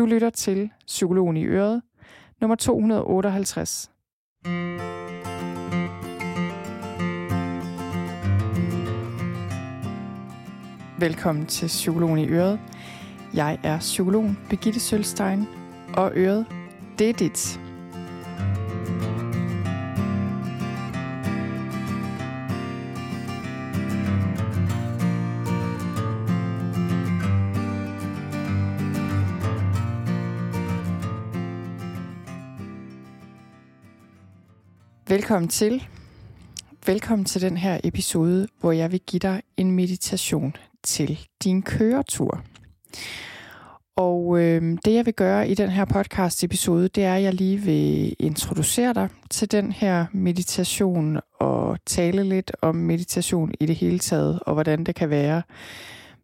Du lytter til Psykologen i Øret, nummer 258. Velkommen til Psykologen i Øret. Jeg er psykologen Birgitte Sølstein, og Øret, det er dit. Velkommen til. Velkommen til den her episode, hvor jeg vil give dig en meditation til din køretur. Og øh, det jeg vil gøre i den her podcast episode, det er, at jeg lige vil introducere dig til den her meditation og tale lidt om meditation i det hele taget, og hvordan det kan være,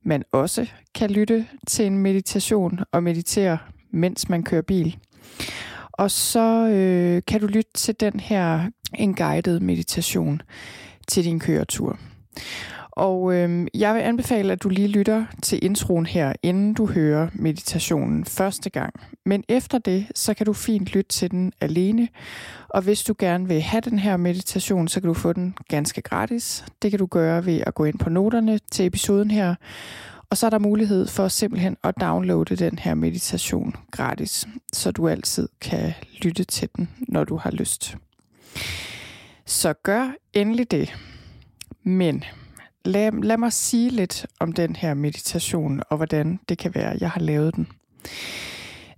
man også kan lytte til en meditation og meditere, mens man kører bil. Og så øh, kan du lytte til den her en guided meditation til din køretur. Og øh, jeg vil anbefale, at du lige lytter til introen her, inden du hører meditationen første gang. Men efter det, så kan du fint lytte til den alene. Og hvis du gerne vil have den her meditation, så kan du få den ganske gratis. Det kan du gøre ved at gå ind på noterne til episoden her. Og så er der mulighed for simpelthen at downloade den her meditation gratis, så du altid kan lytte til den, når du har lyst. Så gør endelig det. Men lad, lad mig sige lidt om den her meditation, og hvordan det kan være, jeg har lavet den.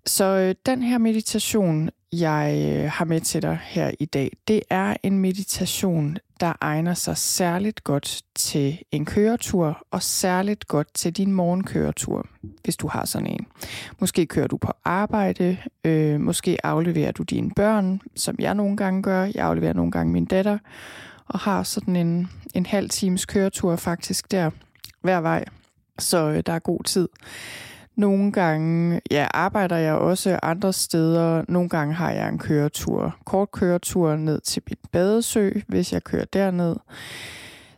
Så øh, den her meditation, jeg øh, har med til dig her i dag, det er en meditation, der egner sig særligt godt til en køretur, og særligt godt til din morgenkøretur, hvis du har sådan en. Måske kører du på arbejde, øh, måske afleverer du dine børn, som jeg nogle gange gør. Jeg afleverer nogle gange min datter, og har sådan en, en halv times køretur faktisk der hver vej, så øh, der er god tid. Nogle gange ja, arbejder jeg også andre steder. Nogle gange har jeg en køretur, kort køretur ned til mit badesø, hvis jeg kører derned.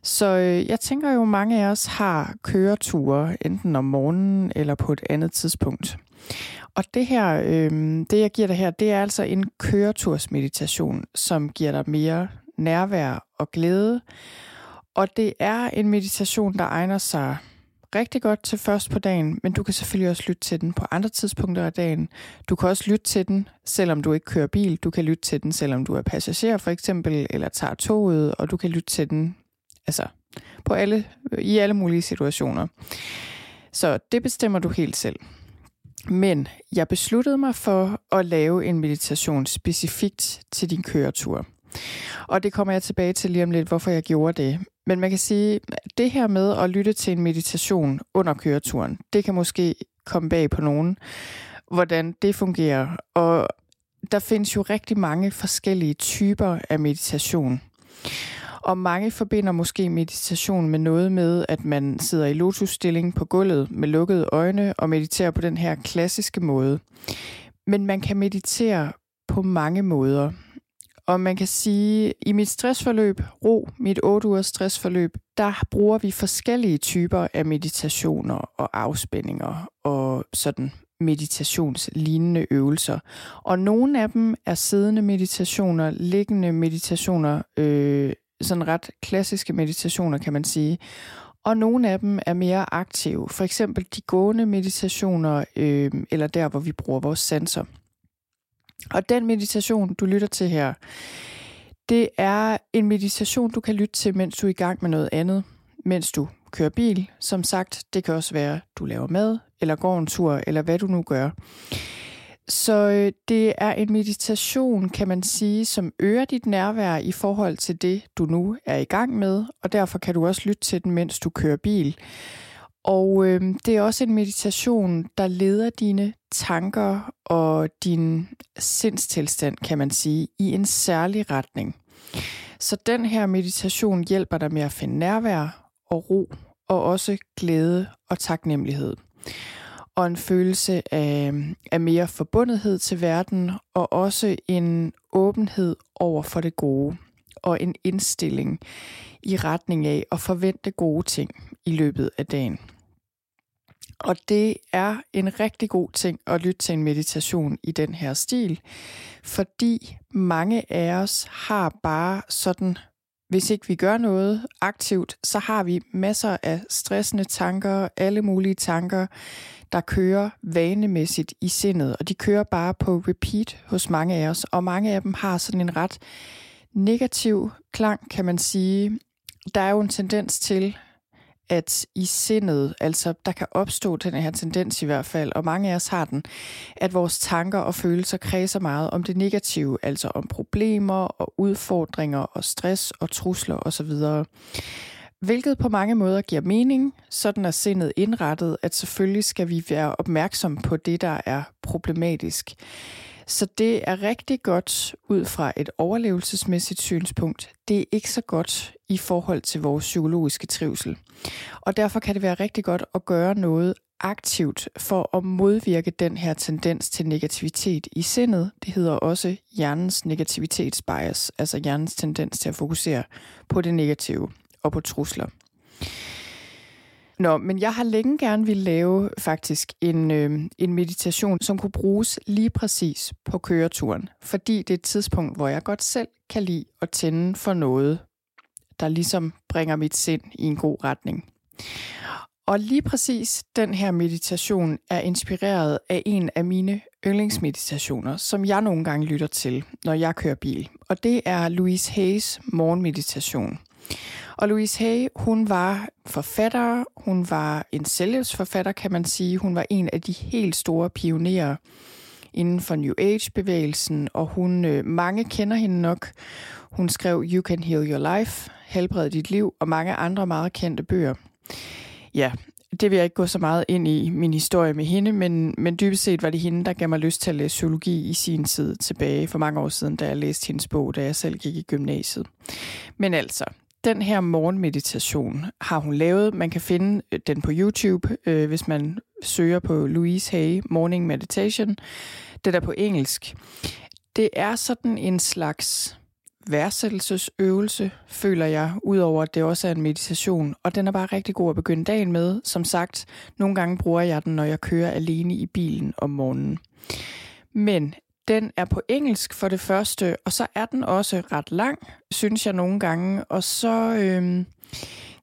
Så øh, jeg tænker jo, mange af os har køreture, enten om morgenen eller på et andet tidspunkt. Og det her, øh, det jeg giver dig her, det er altså en køretursmeditation, som giver dig mere nærvær og glæde. Og det er en meditation, der egner sig rigtig godt til først på dagen, men du kan selvfølgelig også lytte til den på andre tidspunkter af dagen. Du kan også lytte til den, selvom du ikke kører bil. Du kan lytte til den, selvom du er passager for eksempel, eller tager toget, og du kan lytte til den altså, på alle, i alle mulige situationer. Så det bestemmer du helt selv. Men jeg besluttede mig for at lave en meditation specifikt til din køretur. Og det kommer jeg tilbage til lige om lidt, hvorfor jeg gjorde det. Men man kan sige, at det her med at lytte til en meditation under køreturen, det kan måske komme bag på nogen, hvordan det fungerer. Og der findes jo rigtig mange forskellige typer af meditation. Og mange forbinder måske meditation med noget med, at man sidder i lotusstilling på gulvet med lukkede øjne og mediterer på den her klassiske måde. Men man kan meditere på mange måder. Og man kan sige, i mit stressforløb, ro, mit 8 ugers stressforløb, der bruger vi forskellige typer af meditationer og afspændinger og sådan meditationslignende øvelser. Og nogle af dem er siddende meditationer, liggende meditationer, øh, sådan ret klassiske meditationer, kan man sige. Og nogle af dem er mere aktive, for eksempel de gående meditationer, øh, eller der, hvor vi bruger vores sanser. Og den meditation, du lytter til her, det er en meditation, du kan lytte til, mens du er i gang med noget andet. Mens du kører bil, som sagt, det kan også være, du laver mad, eller går en tur, eller hvad du nu gør. Så øh, det er en meditation, kan man sige, som øger dit nærvær i forhold til det, du nu er i gang med, og derfor kan du også lytte til den, mens du kører bil. Og øh, det er også en meditation, der leder dine tanker og din sindstilstand, kan man sige, i en særlig retning. Så den her meditation hjælper dig med at finde nærvær og ro, og også glæde og taknemmelighed. Og en følelse af, af mere forbundethed til verden, og også en åbenhed over for det gode, og en indstilling i retning af at forvente gode ting i løbet af dagen. Og det er en rigtig god ting at lytte til en meditation i den her stil, fordi mange af os har bare sådan, hvis ikke vi gør noget aktivt, så har vi masser af stressende tanker, alle mulige tanker, der kører vanemæssigt i sindet, og de kører bare på repeat hos mange af os, og mange af dem har sådan en ret negativ klang, kan man sige. Der er jo en tendens til, at i sindet, altså der kan opstå den her tendens i hvert fald, og mange af os har den, at vores tanker og følelser kredser meget om det negative, altså om problemer og udfordringer og stress og trusler osv. Hvilket på mange måder giver mening, sådan er sindet indrettet, at selvfølgelig skal vi være opmærksom på det, der er problematisk. Så det er rigtig godt ud fra et overlevelsesmæssigt synspunkt. Det er ikke så godt i forhold til vores psykologiske trivsel. Og derfor kan det være rigtig godt at gøre noget aktivt for at modvirke den her tendens til negativitet i sindet. Det hedder også hjernens negativitetsbias, altså hjernens tendens til at fokusere på det negative og på trusler. Nå, men jeg har længe gerne vil lave faktisk en, øh, en meditation, som kunne bruges lige præcis på køreturen. Fordi det er et tidspunkt, hvor jeg godt selv kan lide at tænde for noget, der ligesom bringer mit sind i en god retning. Og lige præcis den her meditation er inspireret af en af mine yndlingsmeditationer, som jeg nogle gange lytter til, når jeg kører bil. Og det er Louise Hayes morgenmeditation. Og Louise Hay, hun var forfatter, hun var en selvhjælpsforfatter, kan man sige. Hun var en af de helt store pionerer inden for New Age-bevægelsen, og hun øh, mange kender hende nok. Hun skrev You Can Heal Your Life, Helbred dit liv, og mange andre meget kendte bøger. Ja, det vil jeg ikke gå så meget ind i min historie med hende, men, men dybest set var det hende, der gav mig lyst til at læse psykologi i sin tid tilbage for mange år siden, da jeg læste hendes bog, da jeg selv gik i gymnasiet. Men altså, den her morgenmeditation har hun lavet. Man kan finde øh, den på YouTube, øh, hvis man søger på Louise Hay Morning Meditation. Det der på engelsk. Det er sådan en slags værdsættelsesøvelse, føler jeg, udover at det også er en meditation. Og den er bare rigtig god at begynde dagen med. Som sagt, nogle gange bruger jeg den, når jeg kører alene i bilen om morgenen. Men den er på engelsk for det første, og så er den også ret lang, synes jeg nogle gange. Og så øh,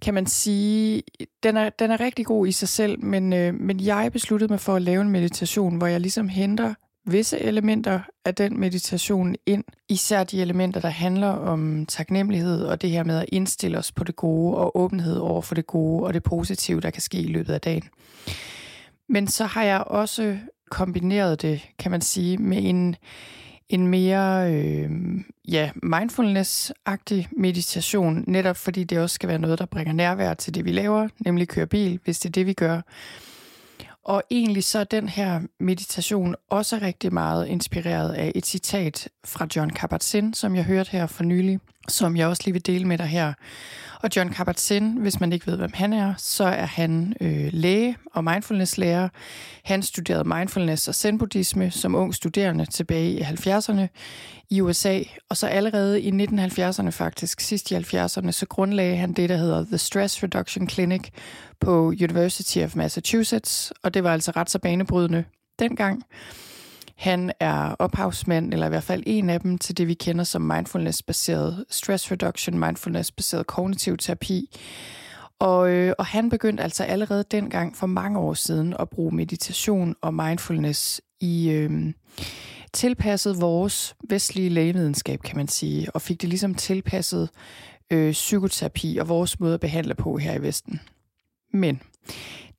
kan man sige, den er, den er rigtig god i sig selv, men, øh, men jeg besluttede mig for at lave en meditation, hvor jeg ligesom henter visse elementer af den meditation ind, især de elementer, der handler om taknemmelighed og det her med at indstille os på det gode og åbenhed over for det gode og det positive, der kan ske i løbet af dagen. Men så har jeg også kombineret det, kan man sige, med en, en mere øh, ja, mindfulness-agtig meditation, netop fordi det også skal være noget, der bringer nærvær til det, vi laver, nemlig køre bil, hvis det er det, vi gør. Og egentlig så er den her meditation også rigtig meget inspireret af et citat fra John Kabat-Zinn, som jeg hørte her for nylig, som jeg også lige vil dele med dig her. Og John Kabat-Zinn, hvis man ikke ved, hvem han er, så er han øh, læge og mindfulness-lærer. Han studerede mindfulness og zen-buddhisme som ung studerende tilbage i 70'erne i USA. Og så allerede i 1970'erne faktisk, sidst i 70'erne, så grundlagde han det, der hedder The Stress Reduction Clinic på University of Massachusetts. Og det var altså ret så banebrydende dengang. Han er ophavsmand, eller i hvert fald en af dem, til det vi kender som mindfulness-baseret stress reduction, mindfulness-baseret kognitiv terapi. Og, øh, og han begyndte altså allerede dengang for mange år siden at bruge meditation og mindfulness i øh, tilpasset vores vestlige lægevidenskab, kan man sige, og fik det ligesom tilpasset øh, psykoterapi og vores måde at behandle på her i Vesten. Men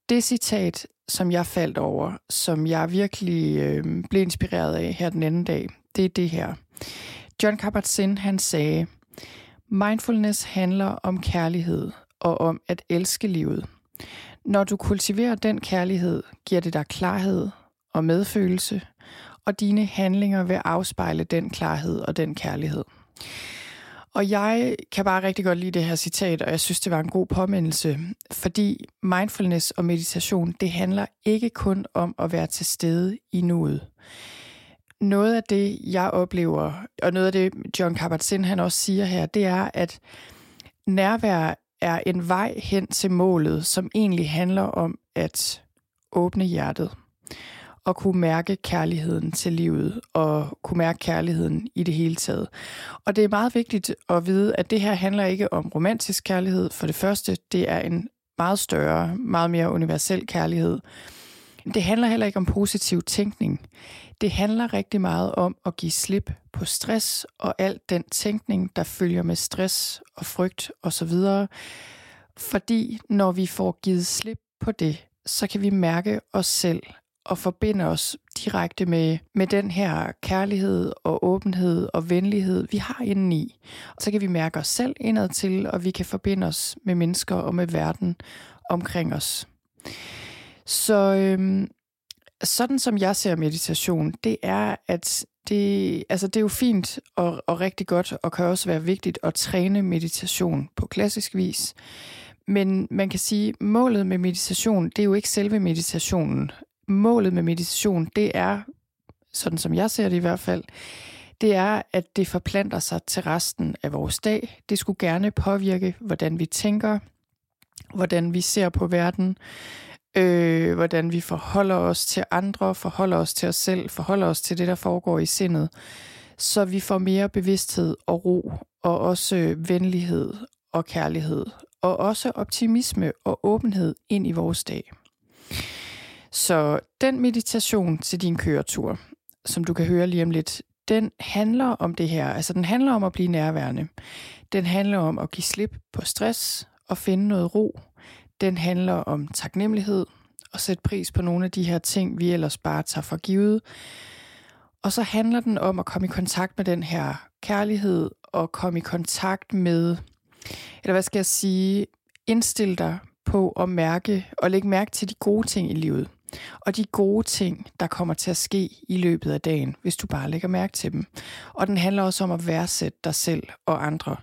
det citat, som jeg faldt over, som jeg virkelig øh, blev inspireret af her den anden dag, det er det her. John Kabat-Zinn, han sagde, Mindfulness handler om kærlighed og om at elske livet. Når du kultiverer den kærlighed, giver det dig klarhed og medfølelse, og dine handlinger vil afspejle den klarhed og den kærlighed. Og jeg kan bare rigtig godt lide det her citat, og jeg synes, det var en god påmindelse, fordi mindfulness og meditation, det handler ikke kun om at være til stede i nuet. Noget af det, jeg oplever, og noget af det, John Kabat-Zinn han også siger her, det er, at nærvær er en vej hen til målet, som egentlig handler om at åbne hjertet og kunne mærke kærligheden til livet og kunne mærke kærligheden i det hele taget. Og det er meget vigtigt at vide, at det her handler ikke om romantisk kærlighed. For det første, det er en meget større, meget mere universel kærlighed. Det handler heller ikke om positiv tænkning. Det handler rigtig meget om at give slip på stress og al den tænkning, der følger med stress og frygt osv. Fordi når vi får givet slip på det, så kan vi mærke os selv og forbinde os direkte med, med den her kærlighed og åbenhed og venlighed, vi har indeni. Og så kan vi mærke os selv indad til, og vi kan forbinde os med mennesker og med verden omkring os. Så øhm, sådan som jeg ser meditation, det er, at det, altså det er jo fint og, og rigtig godt, og kan også være vigtigt at træne meditation på klassisk vis. Men man kan sige, at målet med meditation, det er jo ikke selve meditationen. Målet med meditation, det er, sådan som jeg ser det i hvert fald, det er, at det forplanter sig til resten af vores dag. Det skulle gerne påvirke, hvordan vi tænker, hvordan vi ser på verden, øh, hvordan vi forholder os til andre, forholder os til os selv, forholder os til det, der foregår i sindet, så vi får mere bevidsthed og ro, og også venlighed og kærlighed, og også optimisme og åbenhed ind i vores dag. Så den meditation til din køretur, som du kan høre lige om lidt, den handler om det her. Altså den handler om at blive nærværende. Den handler om at give slip på stress og finde noget ro den handler om taknemmelighed og sætte pris på nogle af de her ting, vi ellers bare tager for givet. Og så handler den om at komme i kontakt med den her kærlighed og komme i kontakt med, eller hvad skal jeg sige, indstille dig på at mærke og lægge mærke til de gode ting i livet. Og de gode ting, der kommer til at ske i løbet af dagen, hvis du bare lægger mærke til dem. Og den handler også om at værdsætte dig selv og andre.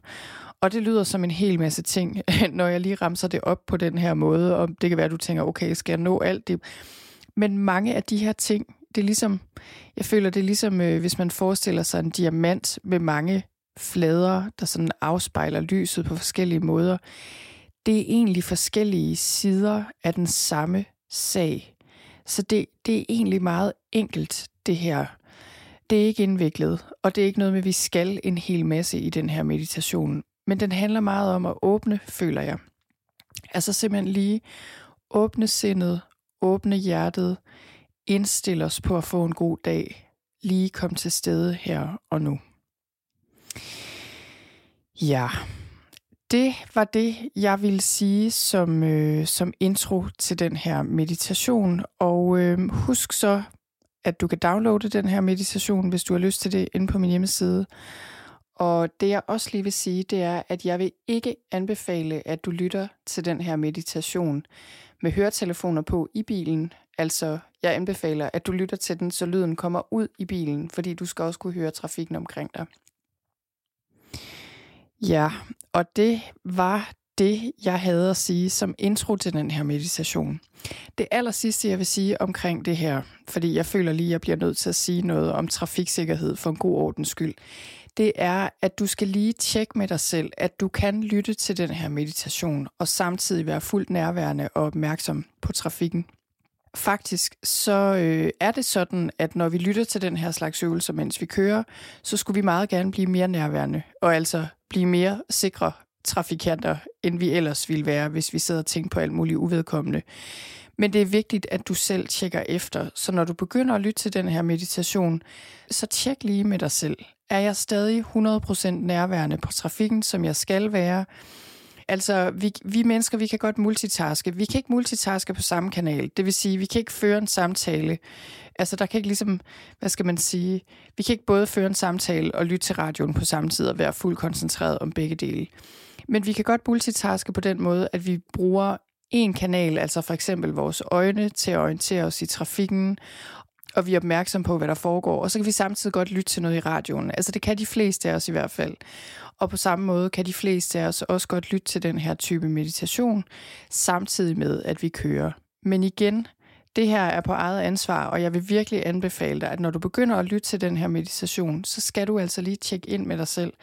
Og det lyder som en hel masse ting, når jeg lige ramser det op på den her måde, og det kan være, at du tænker, okay, skal jeg nå alt det? Men mange af de her ting, det er ligesom, jeg føler, det er ligesom, øh, hvis man forestiller sig en diamant med mange flader, der sådan afspejler lyset på forskellige måder. Det er egentlig forskellige sider af den samme sag. Så det, det er egentlig meget enkelt, det her. Det er ikke indviklet, og det er ikke noget med, at vi skal en hel masse i den her meditation. Men den handler meget om at åbne, føler jeg. Altså simpelthen lige åbne sindet, åbne hjertet, indstille os på at få en god dag, lige komme til stede her og nu. Ja, det var det, jeg ville sige som, øh, som intro til den her meditation. Og øh, husk så, at du kan downloade den her meditation, hvis du har lyst til det, inde på min hjemmeside. Og det jeg også lige vil sige, det er, at jeg vil ikke anbefale, at du lytter til den her meditation med høretelefoner på i bilen. Altså, jeg anbefaler, at du lytter til den, så lyden kommer ud i bilen, fordi du skal også kunne høre trafikken omkring dig. Ja, og det var det, jeg havde at sige som intro til den her meditation. Det aller sidste, jeg vil sige omkring det her, fordi jeg føler lige, at jeg bliver nødt til at sige noget om trafiksikkerhed for en god ordens skyld, det er, at du skal lige tjekke med dig selv, at du kan lytte til den her meditation, og samtidig være fuldt nærværende og opmærksom på trafikken. Faktisk så øh, er det sådan, at når vi lytter til den her slags øvelser, mens vi kører, så skulle vi meget gerne blive mere nærværende, og altså blive mere sikre trafikanter, end vi ellers ville være, hvis vi sidder og tænker på alt muligt uvedkommende. Men det er vigtigt, at du selv tjekker efter. Så når du begynder at lytte til den her meditation, så tjek lige med dig selv. Er jeg stadig 100% nærværende på trafikken, som jeg skal være? Altså, vi, vi mennesker, vi kan godt multitaske. Vi kan ikke multitaske på samme kanal. Det vil sige, vi kan ikke føre en samtale. Altså, der kan ikke ligesom, hvad skal man sige, vi kan ikke både føre en samtale og lytte til radioen på samme tid og være fuldt koncentreret om begge dele. Men vi kan godt multitaske på den måde, at vi bruger en kanal, altså for eksempel vores øjne, til at orientere os i trafikken, og vi er opmærksom på, hvad der foregår, og så kan vi samtidig godt lytte til noget i radioen. Altså det kan de fleste af os i hvert fald. Og på samme måde kan de fleste af os også godt lytte til den her type meditation, samtidig med, at vi kører. Men igen, det her er på eget ansvar, og jeg vil virkelig anbefale dig, at når du begynder at lytte til den her meditation, så skal du altså lige tjekke ind med dig selv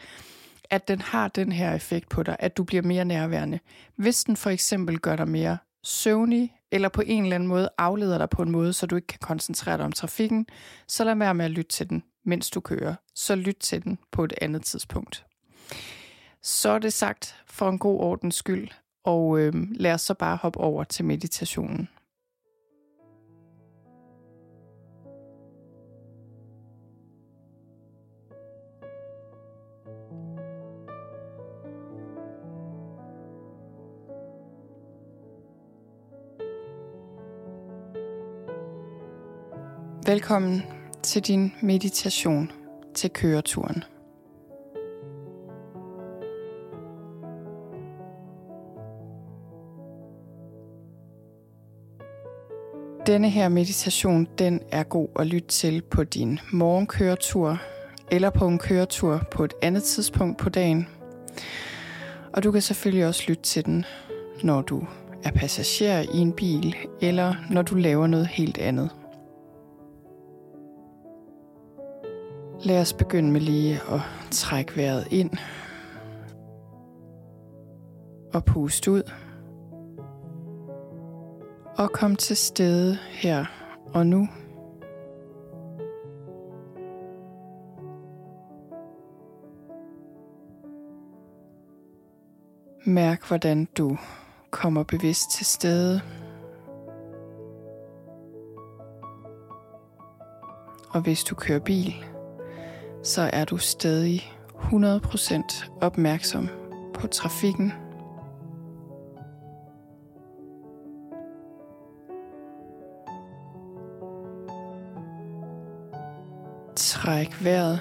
at den har den her effekt på dig, at du bliver mere nærværende. Hvis den for eksempel gør dig mere søvnig, eller på en eller anden måde afleder dig på en måde, så du ikke kan koncentrere dig om trafikken, så lad være med at lytte til den, mens du kører. Så lyt til den på et andet tidspunkt. Så er det sagt for en god ordens skyld, og øh, lad os så bare hoppe over til meditationen. Velkommen til din meditation til køreturen. Denne her meditation, den er god at lytte til på din morgenkøretur eller på en køretur på et andet tidspunkt på dagen. Og du kan selvfølgelig også lytte til den, når du er passager i en bil eller når du laver noget helt andet. Lad os begynde med lige at trække vejret ind og puste ud. Og kom til stede her og nu. Mærk, hvordan du kommer bevidst til stede. Og hvis du kører bil, så er du stadig 100% opmærksom på trafikken. Træk vejret.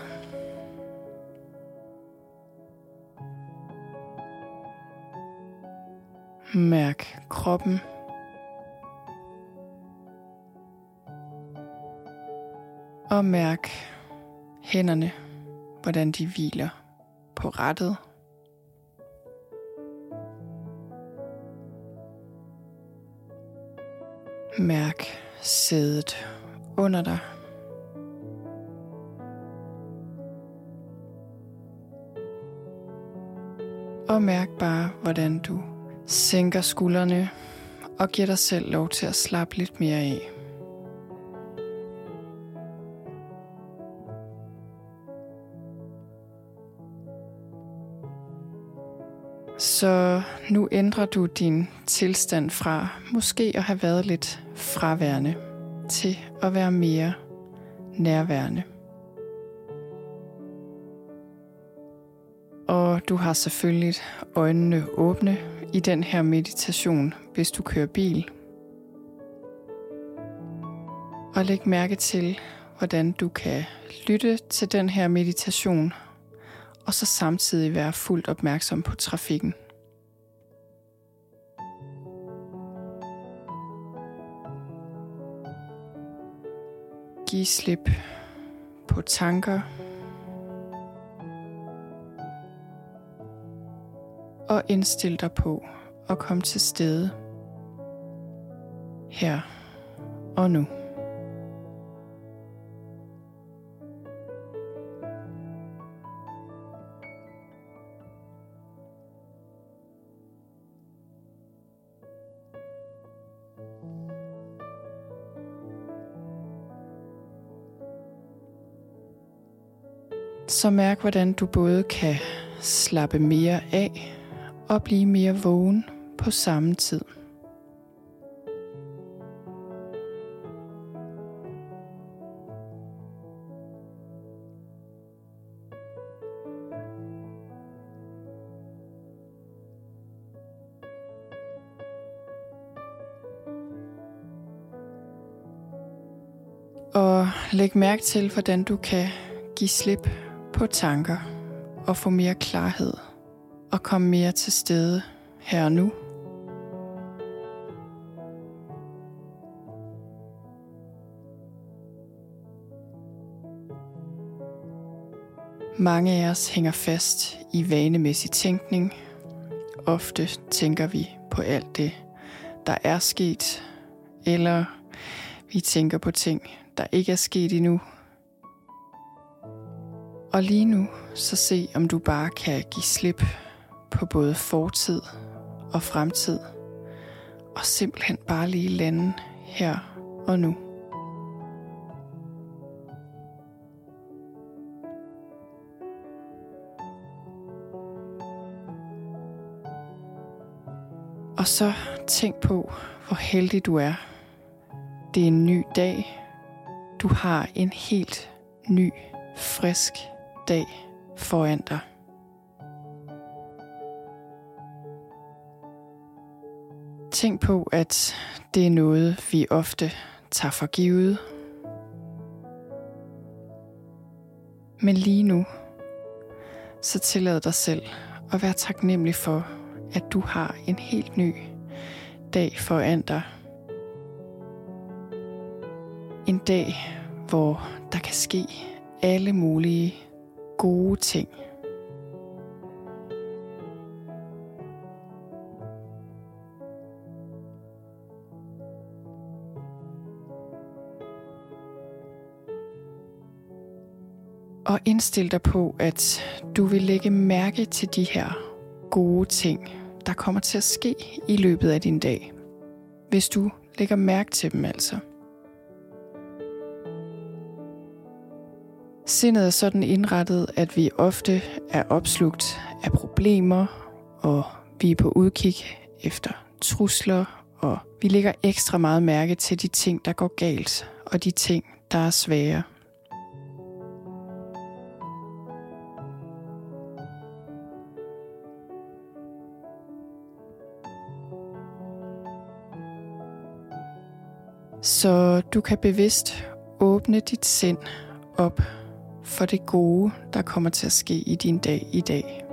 Mærk kroppen. Og mærk hænderne, hvordan de hviler på rettet. Mærk sædet under dig. Og mærk bare, hvordan du sænker skuldrene og giver dig selv lov til at slappe lidt mere af. Så nu ændrer du din tilstand fra måske at have været lidt fraværende til at være mere nærværende. Og du har selvfølgelig øjnene åbne i den her meditation, hvis du kører bil. Og læg mærke til, hvordan du kan lytte til den her meditation og så samtidig være fuldt opmærksom på trafikken. Give slip på tanker og indstil dig på at komme til stede her og nu. Så mærk, hvordan du både kan slappe mere af og blive mere vågen på samme tid. Og læg mærke til, hvordan du kan give slip på tanker og få mere klarhed og komme mere til stede her og nu. Mange af os hænger fast i vanemæssig tænkning. Ofte tænker vi på alt det, der er sket, eller vi tænker på ting, der ikke er sket endnu, og lige nu, så se om du bare kan give slip på både fortid og fremtid, og simpelthen bare lige lande her og nu. Og så tænk på, hvor heldig du er. Det er en ny dag. Du har en helt ny, frisk dag foran dig. Tænk på, at det er noget, vi ofte tager for givet. Men lige nu, så tillad dig selv at være taknemmelig for, at du har en helt ny dag foran dig. En dag, hvor der kan ske alle mulige gode ting. Og indstil dig på, at du vil lægge mærke til de her gode ting, der kommer til at ske i løbet af din dag. Hvis du lægger mærke til dem altså. Sindet er sådan indrettet, at vi ofte er opslugt af problemer, og vi er på udkig efter trusler, og vi lægger ekstra meget mærke til de ting, der går galt, og de ting, der er svære. Så du kan bevidst åbne dit sind op for det gode, der kommer til at ske i din dag i dag.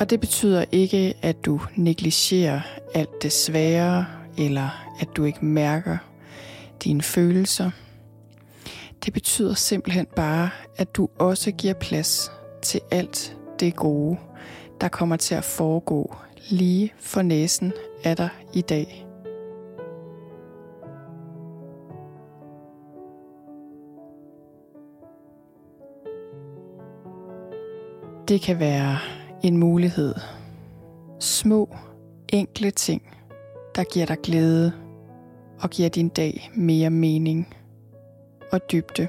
Og det betyder ikke, at du negligerer alt det svære, eller at du ikke mærker dine følelser. Det betyder simpelthen bare, at du også giver plads til alt det gode, der kommer til at foregå lige for næsen af dig i dag. Det kan være en mulighed. Små, enkle ting, der giver dig glæde og giver din dag mere mening og dybde.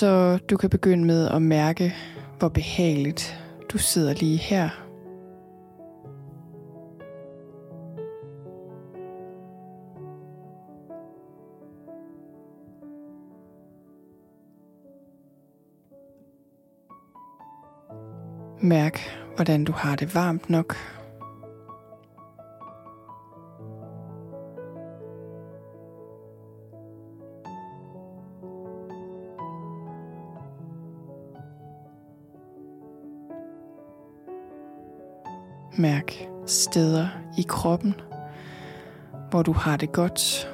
Så du kan begynde med at mærke, hvor behageligt du sidder lige her. Mærk, hvordan du har det varmt nok steder i kroppen, hvor du har det godt.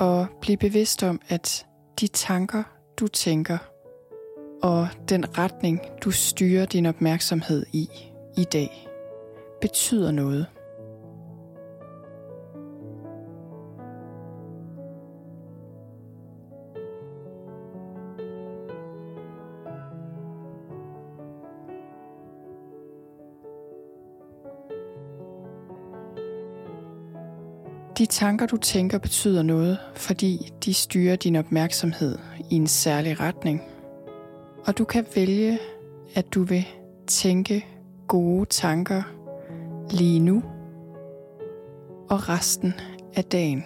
Og bliv bevidst om, at de tanker, du tænker, og den retning, du styrer din opmærksomhed i i dag, betyder noget. De tanker, du tænker, betyder noget, fordi de styrer din opmærksomhed i en særlig retning. Og du kan vælge, at du vil tænke gode tanker lige nu og resten af dagen.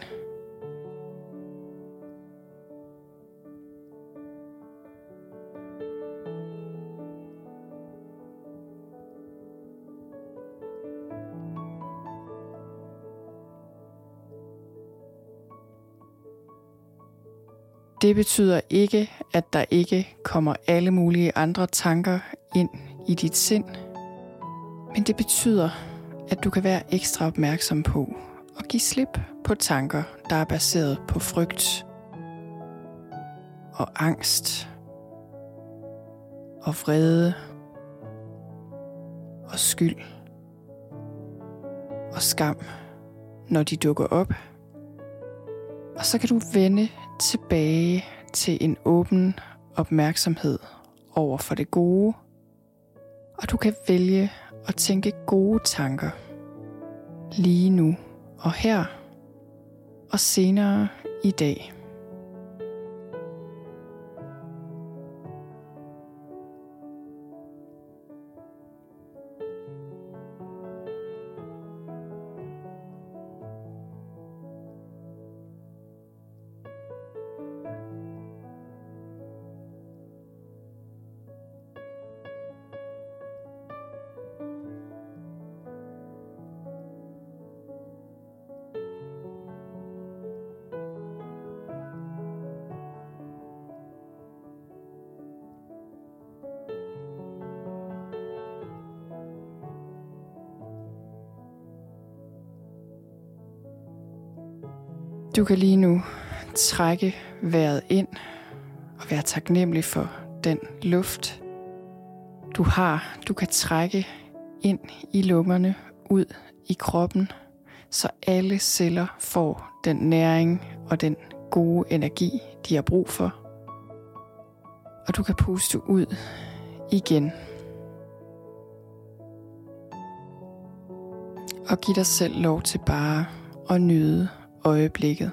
Det betyder ikke, at der ikke kommer alle mulige andre tanker ind i dit sind, men det betyder, at du kan være ekstra opmærksom på at give slip på tanker, der er baseret på frygt og angst og vrede og skyld og skam, når de dukker op. Og så kan du vende tilbage til en åben opmærksomhed over for det gode, og du kan vælge at tænke gode tanker lige nu og her og senere i dag. Du kan lige nu trække vejret ind og være taknemmelig for den luft, du har. Du kan trække ind i lungerne, ud i kroppen, så alle celler får den næring og den gode energi, de har brug for. Og du kan puste ud igen. Og give dig selv lov til bare at nyde øjeblikket.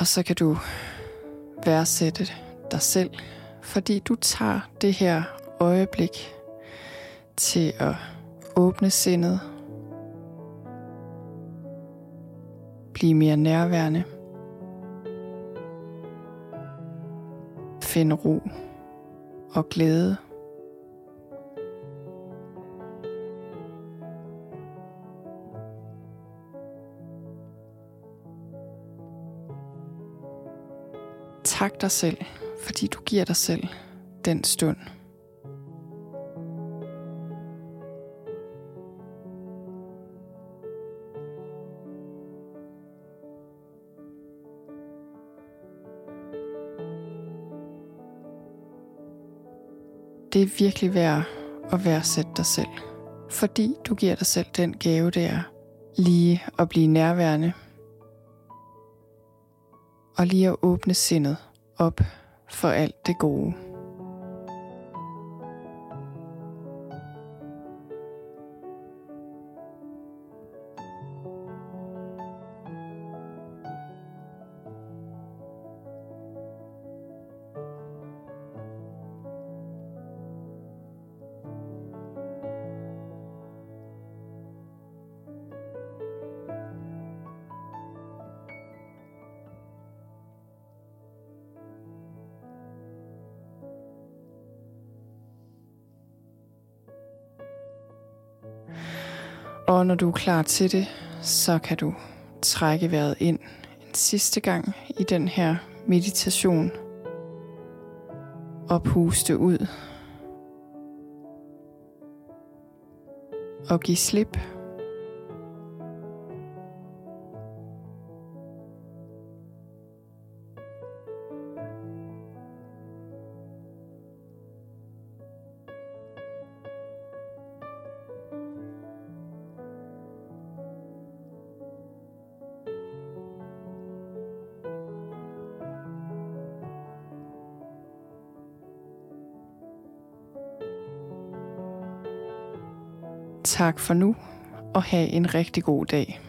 Og så kan du værdsætte dig selv fordi du tager det her øjeblik til at åbne sindet, blive mere nærværende, finde ro og glæde. Tak dig selv fordi du giver dig selv den stund. Det er virkelig værd at værdsætte dig selv, fordi du giver dig selv den gave, det er lige at blive nærværende og lige at åbne sindet op for alt det gode. Når du er klar til det, så kan du trække vejret ind en sidste gang i den her meditation. Og puste ud. Og give slip. Tak for nu, og have en rigtig god dag.